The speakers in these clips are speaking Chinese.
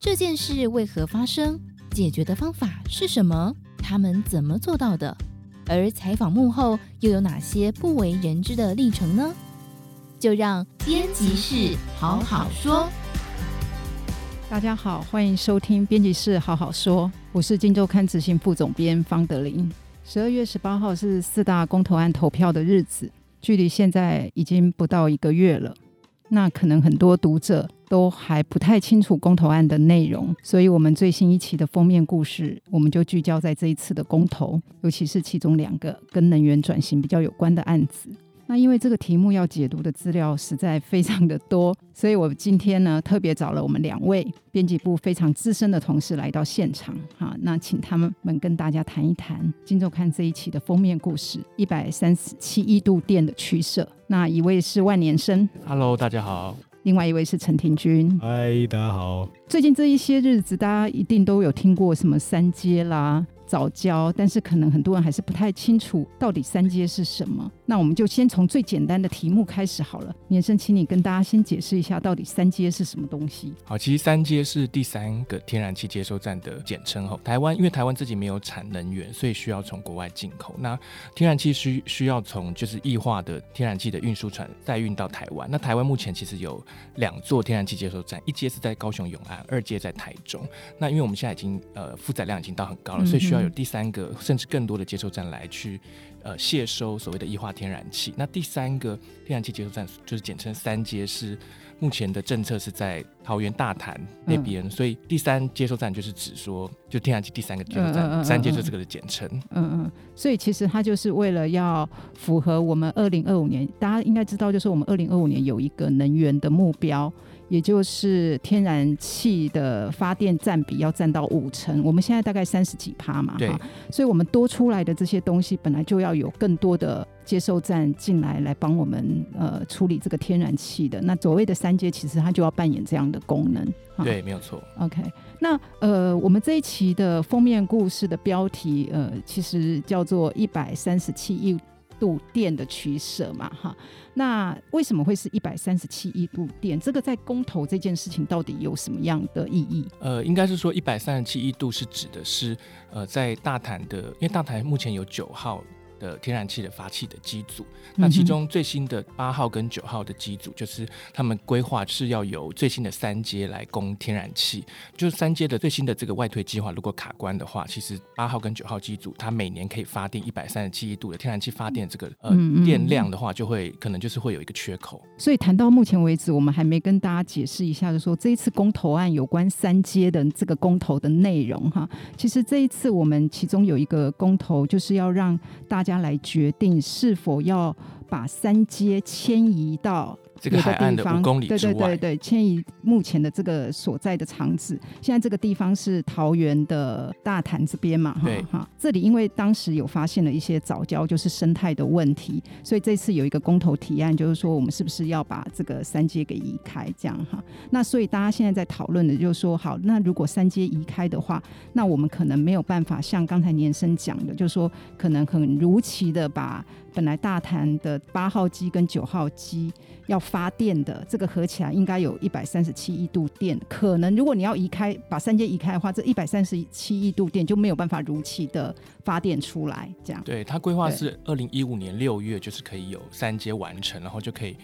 这件事为何发生？解决的方法是什么？他们怎么做到的？而采访幕后又有哪些不为人知的历程呢？就让编辑室好好说。大家好，欢迎收听编辑室好好说，我是金周刊执行副总编方德林。十二月十八号是四大公投案投票的日子，距离现在已经不到一个月了。那可能很多读者都还不太清楚公投案的内容，所以我们最新一期的封面故事，我们就聚焦在这一次的公投，尤其是其中两个跟能源转型比较有关的案子。那因为这个题目要解读的资料实在非常的多，所以我今天呢特别找了我们两位编辑部非常资深的同事来到现场，哈，那请他们们跟大家谈一谈《今周刊》这一期的封面故事——一百三十七亿度电的取舍。那一位是万年生，Hello，大家好；另外一位是陈庭君，嗨，大家好。最近这一些日子，大家一定都有听过什么三阶啦。早教，但是可能很多人还是不太清楚到底三阶是什么。那我们就先从最简单的题目开始好了。年生，请你跟大家先解释一下，到底三阶是什么东西？好，其实三阶是第三个天然气接收站的简称。吼，台湾因为台湾自己没有产能源，所以需要从国外进口。那天然气需需要从就是液化的天然气的运输船再运到台湾。那台湾目前其实有两座天然气接收站，一阶是在高雄永安，二阶在台中。那因为我们现在已经呃负载量已经到很高了，所以需要。有第三个甚至更多的接收站来去呃卸收所谓的液化天然气。那第三个天然气接收站就是简称三阶，是目前的政策是在桃园大潭那边，嗯，所以第三接收站就是指说就天然气第三个接收站，三接就是这个的简称。嗯嗯，所以其实它就是为了要符合我们二零二五年，大家应该知道，就是我们二零二五年有一个能源的目标。也就是天然气的发电占比要占到五成，我们现在大概三十几趴嘛，对，所以我们多出来的这些东西本来就要有更多的接收站进来，来帮我们呃处理这个天然气的。那所谓的三阶，其实它就要扮演这样的功能。对，没有错。OK，那呃，我们这一期的封面故事的标题呃，其实叫做一百三十七亿度电的取舍嘛，哈。那为什么会是一百三十七亿度电？这个在公投这件事情到底有什么样的意义？呃，应该是说一百三十七亿度是指的是呃，在大潭的，因为大潭目前有九号。的天然气的发气的机组，那其中最新的八号跟九号的机组，就是他们规划是要由最新的三阶来供天然气。就是三阶的最新的这个外推计划，如果卡关的话，其实八号跟九号机组，它每年可以发电一百三十七亿度的天然气发电这个呃电量的话，就会可能就是会有一个缺口。所以谈到目前为止，我们还没跟大家解释一下，就是说这一次公投案有关三阶的这个公投的内容哈。其实这一次我们其中有一个公投，就是要让大家。家来决定是否要把三阶迁移到。这个海岸的五公里之外，对对对对，迁移目前的这个所在的场址。现在这个地方是桃园的大潭这边嘛，哈哈。这里因为当时有发现了一些藻礁，就是生态的问题，所以这次有一个公投提案，就是说我们是不是要把这个三阶给移开，这样哈。那所以大家现在在讨论的就是说，好，那如果三阶移开的话，那我们可能没有办法像刚才年生讲的，就是说可能很如期的把。本来大潭的八号机跟九号机要发电的，这个合起来应该有一百三十七亿度电。可能如果你要移开，把三阶移开的话，这一百三十七亿度电就没有办法如期的发电出来。这样，对，它规划是二零一五年六月就是可以有三阶完成，然后就可以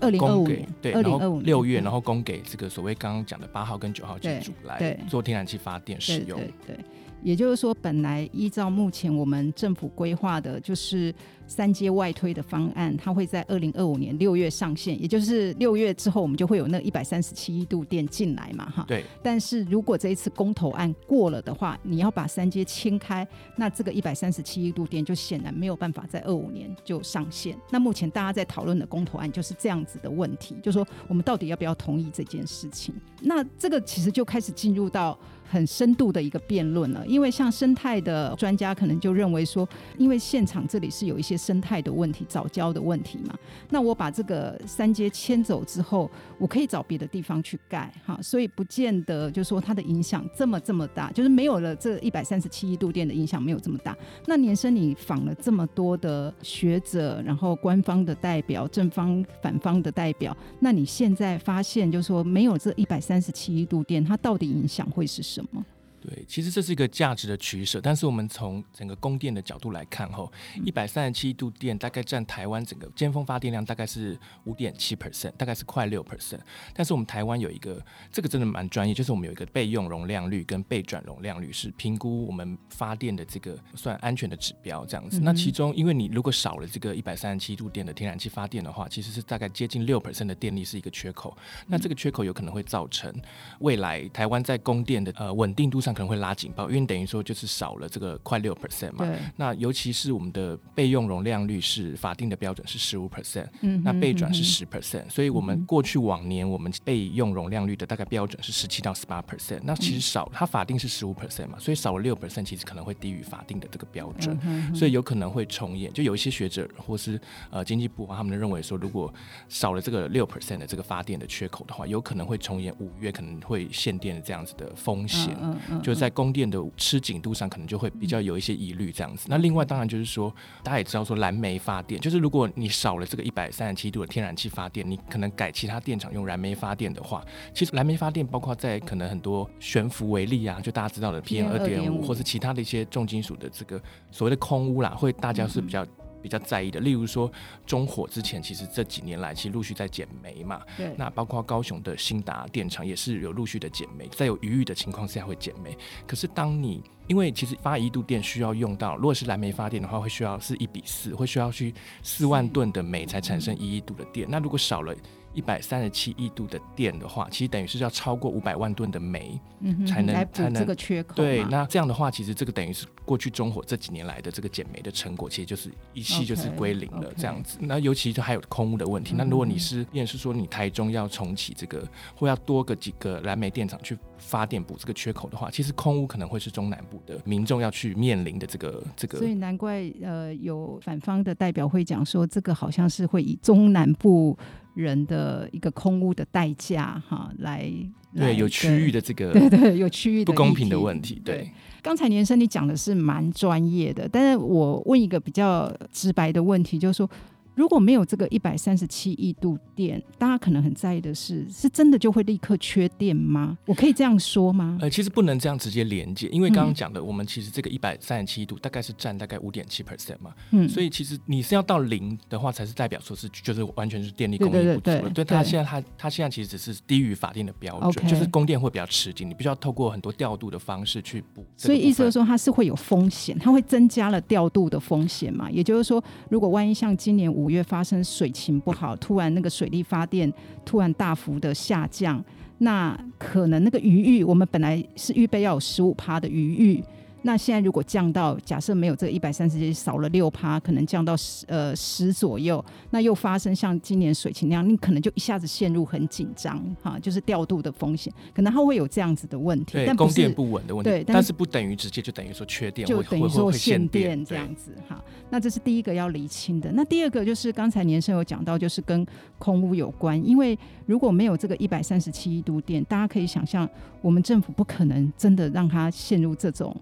二零二五年对，然后六月然后供给这个所谓刚刚讲的八号跟九号机组来做天然气发电使用。对，对，对，也就是说，本来依照目前我们政府规划的，就是。三阶外推的方案，它会在二零二五年六月上线，也就是六月之后，我们就会有那一百三十七亿度电进来嘛，哈。对。但是如果这一次公投案过了的话，你要把三阶清开，那这个一百三十七亿度电就显然没有办法在二五年就上线。那目前大家在讨论的公投案就是这样子的问题，就是说我们到底要不要同意这件事情？那这个其实就开始进入到很深度的一个辩论了，因因为像生态的专家可能就认为说，因为现场这里是有一些生态的问题、早教的问题嘛，那我把这个三阶迁走之后，我可以找别的地方去盖哈，所以不见得就是说它的影响这么这么大，就是没有了这一百三十七亿度电的影响没有这么大。那年生你访了这么多的学者，然后官方的代表、正方反方的代表，那你现在发现就是说没有这一百三十七亿度电，它到底影响会是什么？对，其实这是一个价值的取舍，但是我们从整个供电的角度来看，吼，一百三十七度电大概占台湾整个尖峰发电量大概是五点七 percent，大概是快六 percent。但是我们台湾有一个，这个真的蛮专业，就是我们有一个备用容量率跟备转容量率，是评估我们发电的这个算安全的指标，这样子。那其中，因为你如果少了这个一百三十七度电的天然气发电的话，其实是大概接近六 percent 的电力是一个缺口。那这个缺口有可能会造成未来台湾在供电的呃稳定度上。可能会拉警报，因为等于说就是少了这个快六 percent 嘛。那尤其是我们的备用容量率是法定的标准是十五 percent，那备转是十 percent，所以我们过去往年我们备用容量率的大概标准是十七到十八 percent。那其实少，它法定是十五 percent 嘛，所以少了六 percent，其实可能会低于法定的这个标准，所以有可能会重演。就有一些学者或是呃经济部啊，他们认为说，如果少了这个六 percent 的这个发电的缺口的话，有可能会重演五月可能会限电的这样子的风险。就在供电的吃紧度上，可能就会比较有一些疑虑这样子。那另外当然就是说，大家也知道说，燃煤发电，就是如果你少了这个一百三十七度的天然气发电，你可能改其他电厂用燃煤发电的话，其实燃煤发电包括在可能很多悬浮微粒啊，就大家知道的 PM 二点五，或是其他的一些重金属的这个所谓的空污啦，会大家是比较。比较在意的，例如说中火之前，其实这几年来其实陆续在减煤嘛。对。那包括高雄的兴达电厂也是有陆续的减煤，在有余裕的情况下会减煤。可是当你因为其实发一度电需要用到，如果是燃煤发电的话，会需要是一比四，会需要去四万吨的煤才产生一亿度的电。那如果少了。一百三十七亿度的电的话，其实等于是要超过五百万吨的煤，才能才能这个缺口。对，那这样的话，其实这个等于是过去中火这几年来的这个减煤的成果，其实就是一气就是归零了这样子。Okay, okay. 那尤其就还有空污的问题。那如果你是，也是说你台中要重启这个，或要多个几个燃煤电厂去发电补这个缺口的话，其实空污可能会是中南部的民众要去面临的这个这个。所以难怪呃有反方的代表会讲说，这个好像是会以中南部。人的一个空屋的代价，哈，来对有区域的这个对对有区域的不公平的问题，对。刚才年生你讲的是蛮专业的，但是我问一个比较直白的问题，就是说。如果没有这个一百三十七亿度电，大家可能很在意的是，是真的就会立刻缺电吗？我可以这样说吗？呃，其实不能这样直接连接，因为刚刚讲的，嗯、我们其实这个一百三十七度大概是占大概五点七 percent 嘛，嗯，所以其实你是要到零的话，才是代表说是就是完全是电力供应不足了。对，对，对，对，对，它现在它它现在其实只是低于法定的标准，就是供电会比较吃紧，你必须要透过很多调度的方式去补。所以意思就是说，它是会有风险，它会增加了调度的风险嘛？也就是说，如果万一像今年五五月发生水情不好，突然那个水力发电突然大幅的下降，那可能那个余裕，我们本来是预备要有十五趴的余裕。那现在如果降到假设没有这个一百三十七，少了六趴，可能降到十呃十左右，那又发生像今年水情那样，你可能就一下子陷入很紧张哈，就是调度的风险，可能它会有这样子的问题。对，供电不稳的问题。对，但是不等于直接就等于说缺电，就等于说限电这样子哈。那这是第一个要厘清的。那第二个就是刚才年生有讲到，就是跟空屋有关，因为如果没有这个一百三十七亿度电，大家可以想象，我们政府不可能真的让它陷入这种。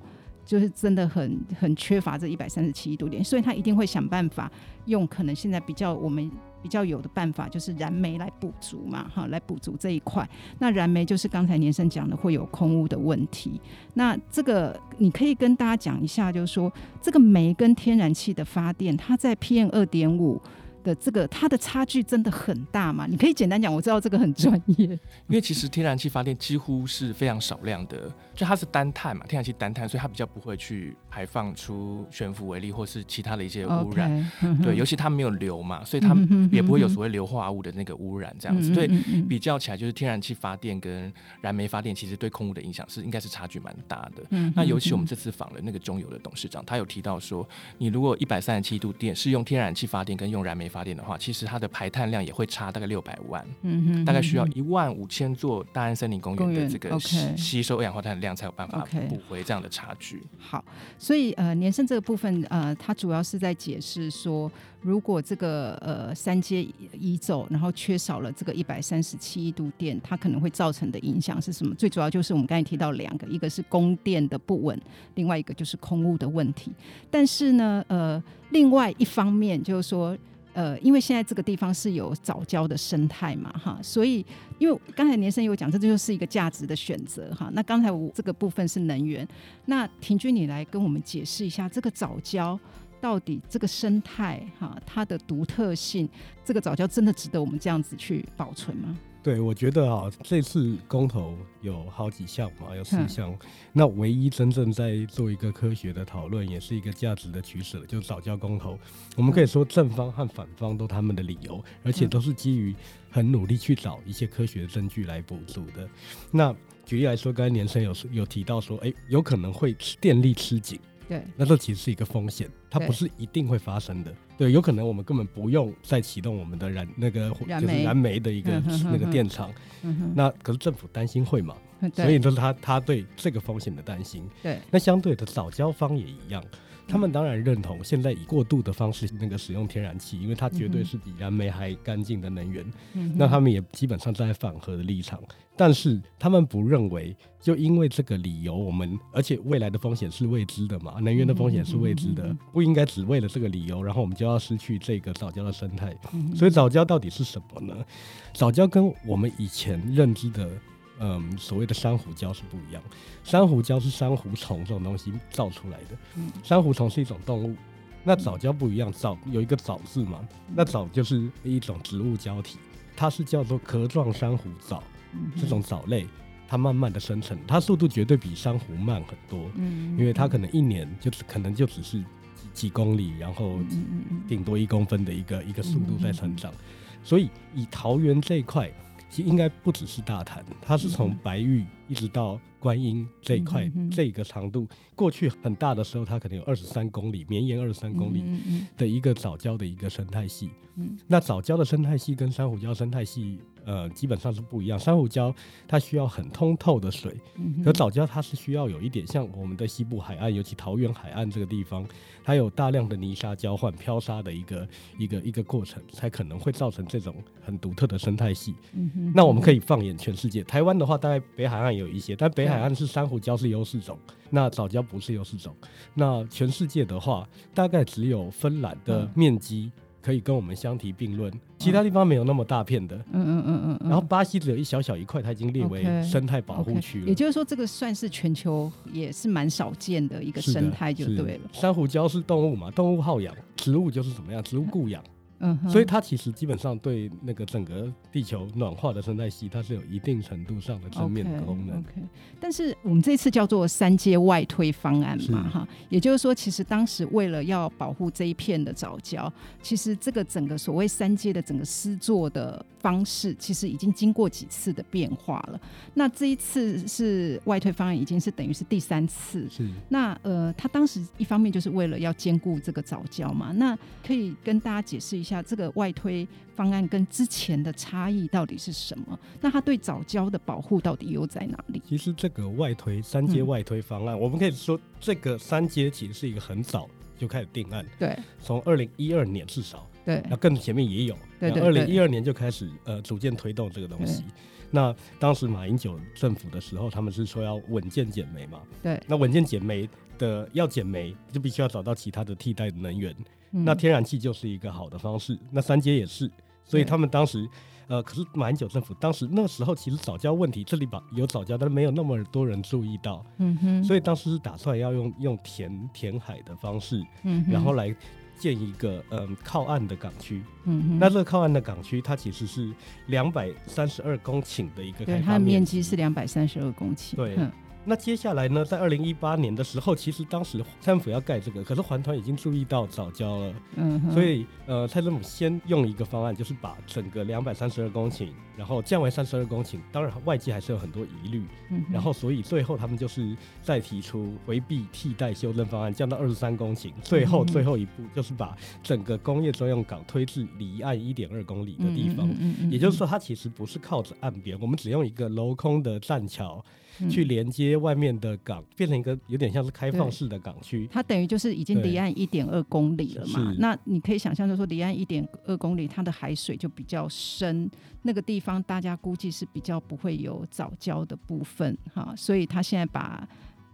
就是真的很很缺乏这一百三十七亿度电，所以他一定会想办法用可能现在比较我们比较有的办法，就是燃煤来补足嘛，哈，来补足这一块。那燃煤就是刚才年生讲的会有空污的问题。那这个你可以跟大家讲一下，就是说这个煤跟天然气的发电，它在 PM 二点五。的这个它的差距真的很大嘛？你可以简单讲，我知道这个很专业。因为其实天然气发电几乎是非常少量的，就它是单碳嘛，天然气单碳，所以它比较不会去排放出悬浮微粒或是其他的一些污染。Okay, 对，尤其它没有硫嘛，所以它也不会有所谓硫化物的那个污染这样子。所以比较起来，就是天然气发电跟燃煤发电其实对空污的影响是应该是差距蛮大的。那尤其我们这次访了那个中油的董事长，他有提到说，你如果一百三十七度电是用天然气发电跟用燃煤发电的话，其实它的排碳量也会差大概六百万，嗯哼，大概需要一万五千座大安森林公园的这个吸吸收二氧化碳的量才有办法补回这样的差距。好，所以呃，年生这个部分呃，它主要是在解释说，如果这个呃三阶移走，然后缺少了这个一百三十七亿度电，它可能会造成的影响是什么？最主要就是我们刚才提到两个，一个是供电的不稳，另外一个就是空污的问题。但是呢，呃，另外一方面就是说。呃，因为现在这个地方是有藻礁的生态嘛，哈，所以因为刚才年生有讲，这就是一个价值的选择，哈。那刚才我这个部分是能源，那廷君你来跟我们解释一下，这个藻礁到底这个生态哈，它的独特性，这个藻礁真的值得我们这样子去保存吗？对，我觉得啊，这次公投有好几项嘛，有四项。嗯、那唯一真正在做一个科学的讨论，也是一个价值的取舍，就是藻礁公投。我们可以说正方和反方都他们的理由，而且都是基于很努力去找一些科学的证据来补足的。那举例来说，刚才年生有有提到说，哎，有可能会电力吃紧。对，那这其实是一个风险，它不是一定会发生的。对，对，有可能我们根本不用再启动我们的燃那个就是燃煤的一个那个电厂。嗯那可是政府担心会嘛？所以就是他他对这个风险的担心。对，那相对的早交方也一样。他们当然认同现在以过度的方式那个使用天然气，因为它绝对是比燃煤还干净的能源。嗯、那他们也基本上站在反核的立场，但是他们不认为就因为这个理由，我们而且未来的风险是未知的嘛，能源的风险是未知的，不应该只为了这个理由，然后我们就要失去这个早教的生态。所以早教到底是什么呢？早教跟我们以前认知的。嗯，所谓的珊瑚礁是不一样。珊瑚礁是珊瑚虫这种东西造出来的。嗯，珊瑚虫是一种动物。那藻礁不一样，藻有一个藻字嘛。那藻就是一种植物胶体，它是叫做壳状珊瑚藻。这种藻类，它慢慢的生成，它速度绝对比珊瑚慢很多。嗯，因为它可能一年就是可能就只是几公里，然后顶多一公分的一个一个速度在成长。所以以桃园这一块。其实应该不只是大潭，它是从白玉一直到观音这一块，这个长度过去很大的时候，它可能有二十三公里，绵延二十三公里的一个藻礁的一个生态系。那藻礁的生态系跟珊瑚礁生态系。呃，基本上是不一样。珊瑚礁它需要很通透的水，可藻礁它是需要有一点像我们的西部海岸，尤其桃园海岸这个地方，它有大量的泥沙交换、漂沙的一个一个一个过程，才可能会造成这种很独特的生态系。嗯。那我们可以放眼全世界，台湾的话，大概北海岸有一些，但北海岸是珊瑚礁是优势种，那藻礁不是优势种。那全世界的话，大概只有芬兰的面积。可以跟我们相提并论，其他地方没有那么大片的，嗯嗯嗯嗯，然后巴西只有一小小一块，它已经列为生态保护区了。也就是说，这个算是全球也是蛮少见的一个生态，就对了。珊瑚礁是动物嘛，动物好养，植物就是怎么样，植物固养。嗯，所以它其实基本上对那个整个地球暖化的生态系，它是有一定程度上的正面的功能。Okay, OK，但是我们这次叫做三阶外推方案嘛，哈，也就是说，其实当时为了要保护这一片的藻礁，其实这个整个所谓三阶的整个施作的方式，其实已经经过几次的变化了。那这一次是外推方案，已经是等于是第三次。是。那呃，他当时一方面就是为了要兼顾这个早教嘛，那可以跟大家解释一下。这个外推方案跟之前的差异到底是什么？那他对早教的保护到底又在哪里？其实这个外推三阶外推方案，嗯、我们可以说这个三阶其实是一个很早就开始定案。对，从二零一二年至少，对，那更前面也有。对，二零一二年就开始呃逐渐推动这个东西。那当时马英九政府的时候，他们是说要稳健减煤嘛？对，那稳健减煤的要减煤，就必须要找到其他的替代能源。那天然气就是一个好的方式，那三阶也是，所以他们当时，呃，可是马英九政府当时那时候其实早教问题这里把有早教，但是没有那么多人注意到，嗯哼，所以当时是打算要用用填填海的方式，嗯，然后来建一个嗯靠岸的港区，嗯哼，那这个靠岸的港区它其实是两百三十二公顷的一个开发面积，对，它的面积是两百三十二公顷，对。那接下来呢，在二零一八年的时候，其实当时蔡政府要盖这个，可是环团已经注意到早交了，嗯，所以呃，蔡政府先用一个方案，就是把整个两百三十二公顷，然后降为三十二公顷，当然外界还是有很多疑虑，嗯，然后所以最后他们就是再提出回避替代修正方案，降到二十三公顷，最后最后一步就是把整个工业专用港推至离岸一点二公里的地方，嗯嗯嗯，也就是说它其实不是靠着岸边，我们只用一个镂空的栈桥。去连接外面的港，变成一个有点像是开放式的港区。它等于就是已经离岸一点二公里了嘛？那你可以想象，就是说离岸一点二公里，它的海水就比较深，那个地方大家估计是比较不会有藻礁的部分哈。所以他现在把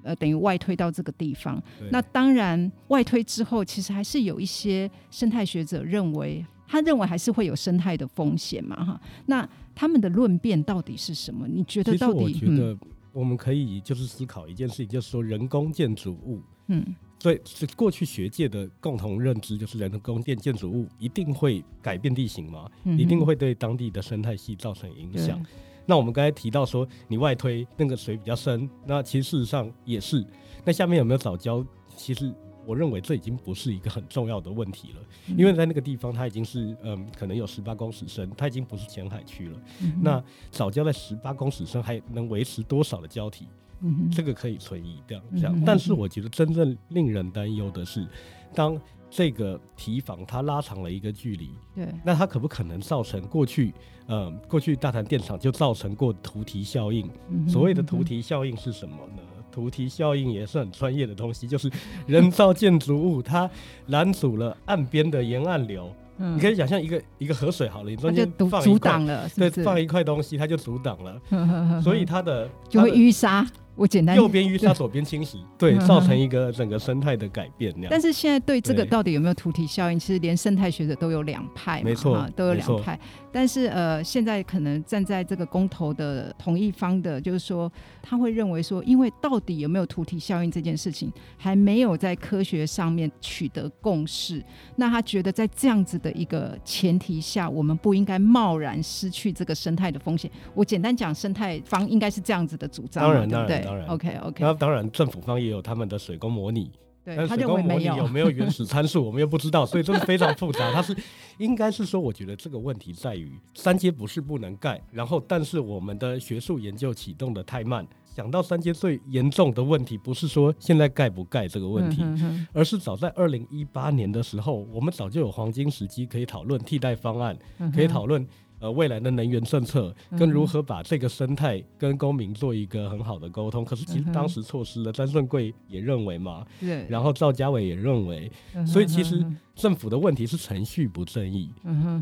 呃等于外推到这个地方。那当然外推之后，其实还是有一些生态学者认为，他认为还是会有生态的风险嘛哈。那他们的论辩到底是什么？你觉得到底？嗯我们可以就是思考一件事情，就是说人工建筑物，嗯，所以是过去学界的共同认知，就是人工建建筑物一定会改变地形嘛，嗯、一定会对当地的生态系造成影响。那我们刚才提到说，你外推那个水比较深，那其实事实上也是，那下面有没有藻礁？其实。我认为这已经不是一个很重要的问题了，因为在那个地方它已经是嗯，可能有十八公尺深，它已经不是浅海区了。嗯、那早礁在十八公尺深还能维持多少的礁体？嗯、这个可以存疑这样这样。嗯、但是我觉得真正令人担忧的是，当这个堤防它拉长了一个距离，对，那它可不可能造成过去嗯，过去大潭电厂就造成过图堤效应？嗯、所谓的图堤效应是什么呢？突堤效应也是很专业的东西，就是人造建筑物它拦阻了岸边的沿岸流。嗯、你可以想象一个一个河水好了，你中间放一块，对，放一块东西，它就阻挡了，呵呵呵，所以它的就会淤沙。我简单，右边淤沙，左边侵蚀，对，造成一个整个生态的改变。但是现在对这个到底有没有土体效应，其实连生态学者都有两派嘛，没错，都有两派。但是呃，现在可能站在这个公投的同一方的，就是说他会认为说，因为到底有没有土体效应这件事情还没有在科学上面取得共识，那他觉得在这样子的一个前提下，我们不应该贸然失去这个生态的风险。我简单讲，生态方应该是这样子的主张，当然，对不对？当然，OK OK。那当然，政府方也有他们的水工模拟，对，但水工模拟有没有原始参数，我们又不知道，所以这是非常复杂。它是 应该是说，我觉得这个问题在于三阶不是不能盖，然后但是我们的学术研究启动的太慢。讲到三阶最严重的问题，不是说现在盖不盖这个问题，嗯、哼哼而是早在二零一八年的时候，我们早就有黄金时机可以讨论替代方案，嗯、可以讨论。呃，未来的能源政策跟如何把这个生态跟公民做一个很好的沟通，可是其实当时错失了。詹顺贵也认为嘛，对，然后赵家伟也认为，所以其实政府的问题是程序不正义，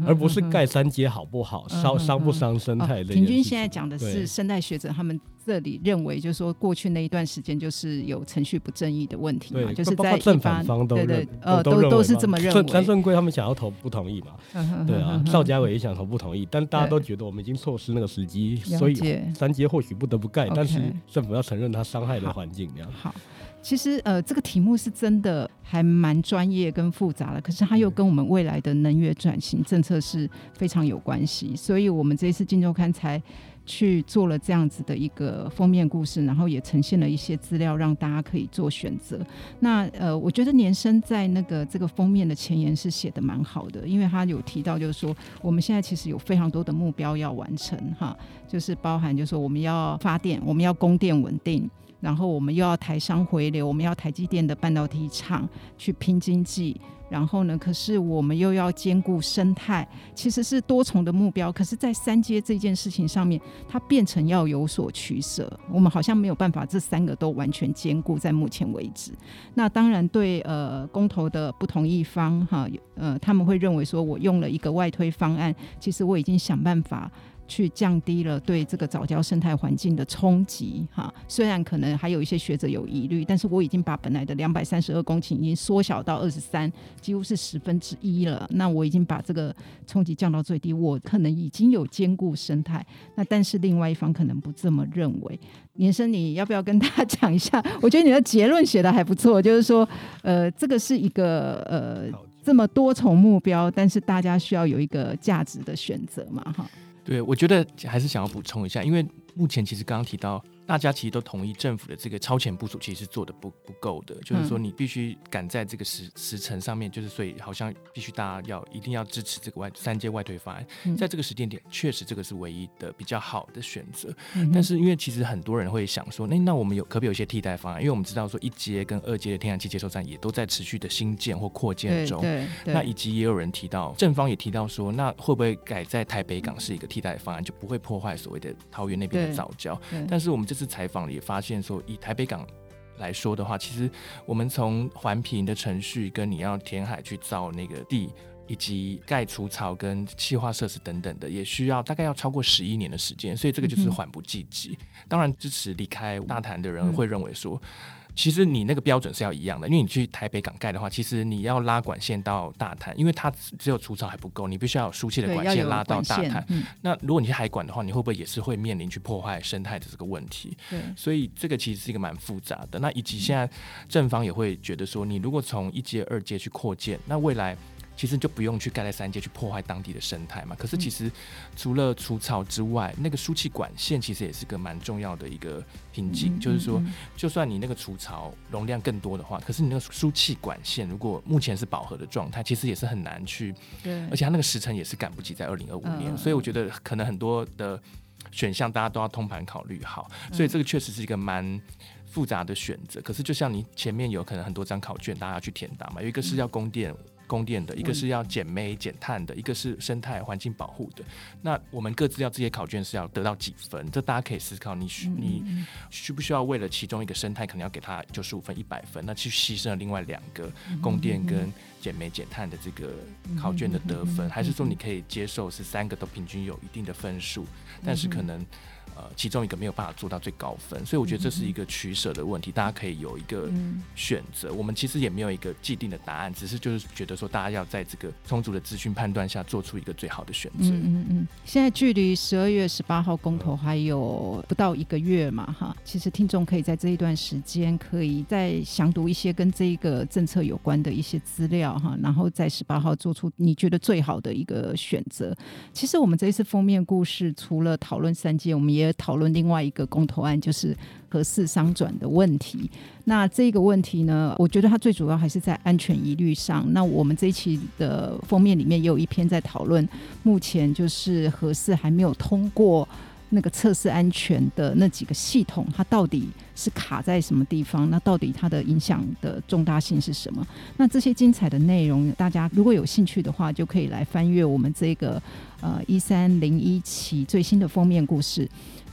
而不是盖三阶好不好，伤伤不伤生态。平均现在讲的是生态学者他们这里认为，就是说过去那一段时间就是有程序不正义的问题嘛，就是在正反方都都都是这么认为。张顺贵他们想要投不同意嘛，对啊，邵家伟也想投不同意。但大家都觉得我们已经错失那个时机，所以三阶或许不得不盖，但是政府要承认它伤害的环境那样。好，其实呃，这个题目是真的还蛮专业跟复杂的，可是它又跟我们未来的能源转型政策是非常有关系，所以我们这一次《金周刊》才。去做了这样子的一个封面故事，然后也呈现了一些资料，让大家可以做选择。那呃，我觉得年生在那个这个封面的前言是写的蛮好的，因为他有提到，就是说我们现在其实有非常多的目标要完成哈，就是包含就是说我们要发电，我们要供电稳定，然后我们又要台商回流，我们要台积电的半导体厂去拼经济。然后呢，可是我们又要兼顾生态，其实是多重的目标。可是，在三阶这件事情上面，它变成要有所取舍。我们好像没有办法这三个都完全兼顾，在目前为止。那当然对，对呃公投的不同意方哈，呃他们会认为说，我用了一个外推方案，其实我已经想办法。去降低了对这个早教生态环境的冲击，哈，虽然可能还有一些学者有疑虑，但是我已经把本来的两百三十二公顷已经缩小到二十三，几乎是十分之一了。那我已经把这个冲击降到最低，我可能已经有兼顾生态。那但是另外一方可能不这么认为。年生，你要不要跟大家讲一下？我觉得你的结论写的还不错，就是说，呃，这个是一个呃这么多重目标，但是大家需要有一个价值的选择嘛，哈。对，我觉得还是想要补充一下，因为目前其实刚刚提到大家其实都同意，政府的这个超前部署其实是做的不不够的，就是说你必须赶在这个时时程上面，就是所以好像必须大家要一定要支持这个外三阶外推方案，嗯、在这个时间点确实这个是唯一的比较好的选择。嗯、但是因为其实很多人会想说，那那我们有可不可以有一些替代方案？因为我们知道说一阶跟二阶的天然气接收站也都在持续的新建或扩建中，那以及也有人提到，正方也提到说，那会不会改在台北港是一个替代方案，就不会破坏所谓的桃园那边的早教？但是我们这次采访也发现说，以台北港来说的话，其实我们从环评的程序跟你要填海去造那个地，以及盖除草跟气化设施等等的，也需要大概要超过十一年的时间，所以这个就是缓不济急。当然，支持离开大潭的人会认为说。其实你那个标准是要一样的，因为你去台北港盖的话，其实你要拉管线到大潭，因为它只有除草还不够，你必须要有输气的管线拉到大潭。嗯、那如果你去海管的话，你会不会也是会面临去破坏生态的这个问题？对，所以这个其实是一个蛮复杂的。那以及现在正方也会觉得说，你如果从一阶、二阶去扩建，那未来。其实就不用去盖在三界去破坏当地的生态嘛。可是其实除了除草之外，那个输气管线其实也是个蛮重要的一个瓶颈。嗯、就是说，就算你那个除草容量更多的话，可是你那个输气管线如果目前是饱和的状态，其实也是很难去。对。而且它那个时程也是赶不及在二零二五年，嗯、所以我觉得可能很多的选项大家都要通盘考虑好。所以这个确实是一个蛮复杂的选择。可是就像你前面有可能很多张考卷，大家要去填答嘛，有一个是要供电。供电的一个是要减煤减碳的，一个是生态环境保护的。那我们各自要这些考卷是要得到几分？这大家可以思考你，需你需不需要为了其中一个生态，可能要给他九十五分、一百分，那去牺牲了另外两个供电跟减煤减碳的这个考卷的得分，还是说你可以接受是三个都平均有一定的分数，但是可能。呃，其中一个没有办法做到最高分，所以我觉得这是一个取舍的问题，大家可以有一个选择。我们其实也没有一个既定的答案，只是就是觉得说，大家要在这个充足的资讯判断下，做出一个最好的选择。嗯嗯嗯。现在距离十二月十八号公投还有不到一个月嘛，哈，其实听众可以在这一段时间，可以再详读一些跟这一个政策有关的一些资料，哈，然后在十八号做出你觉得最好的一个选择。其实我们这一次封面故事，除了讨论三阶，我们也讨论另外一个公投案，就是核四商转的问题。那这个问题呢，我觉得它最主要还是在安全疑虑上。那我们这一期的封面里面也有一篇在讨论，目前就是核四还没有通过那个测试安全的那几个系统，它到底是卡在什么地方？那到底它的影响的重大性是什么？那这些精彩的内容，大家如果有兴趣的话，就可以来翻阅我们这个呃一三零一期最新的封面故事。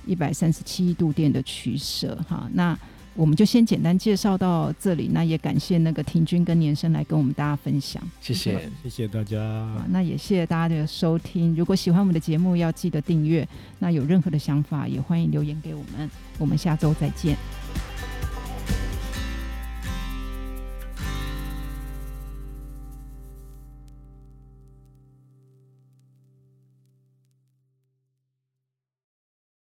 一百三十七度电的取舍，哈，那我们就先简单介绍到这里。那也感谢那个廷君跟年生来跟我们大家分享，谢谢，谢谢大家。那也谢谢大家的收听。如果喜欢我们的节目，要记得订阅。那有任何的想法，也欢迎留言给我们。我们下周再见。